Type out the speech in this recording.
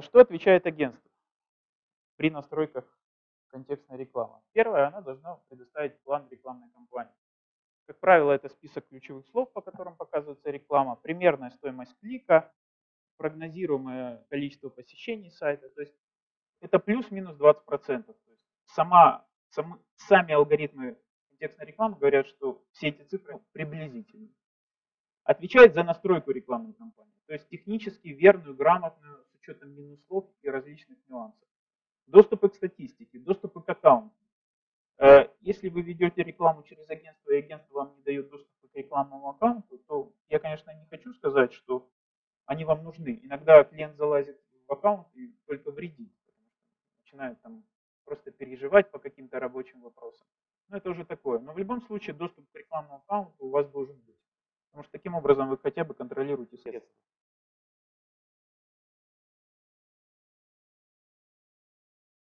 что отвечает агентство при настройках контекстной рекламы? Первое, она должна предоставить план рекламной кампании. Как правило, это список ключевых слов, по которым показывается реклама, примерная стоимость клика, прогнозируемое количество посещений сайта. То есть это плюс-минус 20%. То есть сама, сам, сами алгоритмы контекстной рекламы говорят, что все эти цифры приблизительны. Отвечает за настройку рекламной кампании. То есть технически верную, грамотную, учетом минусов и различных нюансов. Доступы к статистике, доступы к аккаунту. Э, если вы ведете рекламу через агентство, и агентство вам не дает доступ к рекламному аккаунту, то я, конечно, не хочу сказать, что они вам нужны. Иногда клиент залазит в аккаунт и только вредит, начинает там просто переживать по каким-то рабочим вопросам. Но это уже такое. Но в любом случае доступ к рекламному аккаунту у вас должен быть. Потому что таким образом вы хотя бы контролируете средства.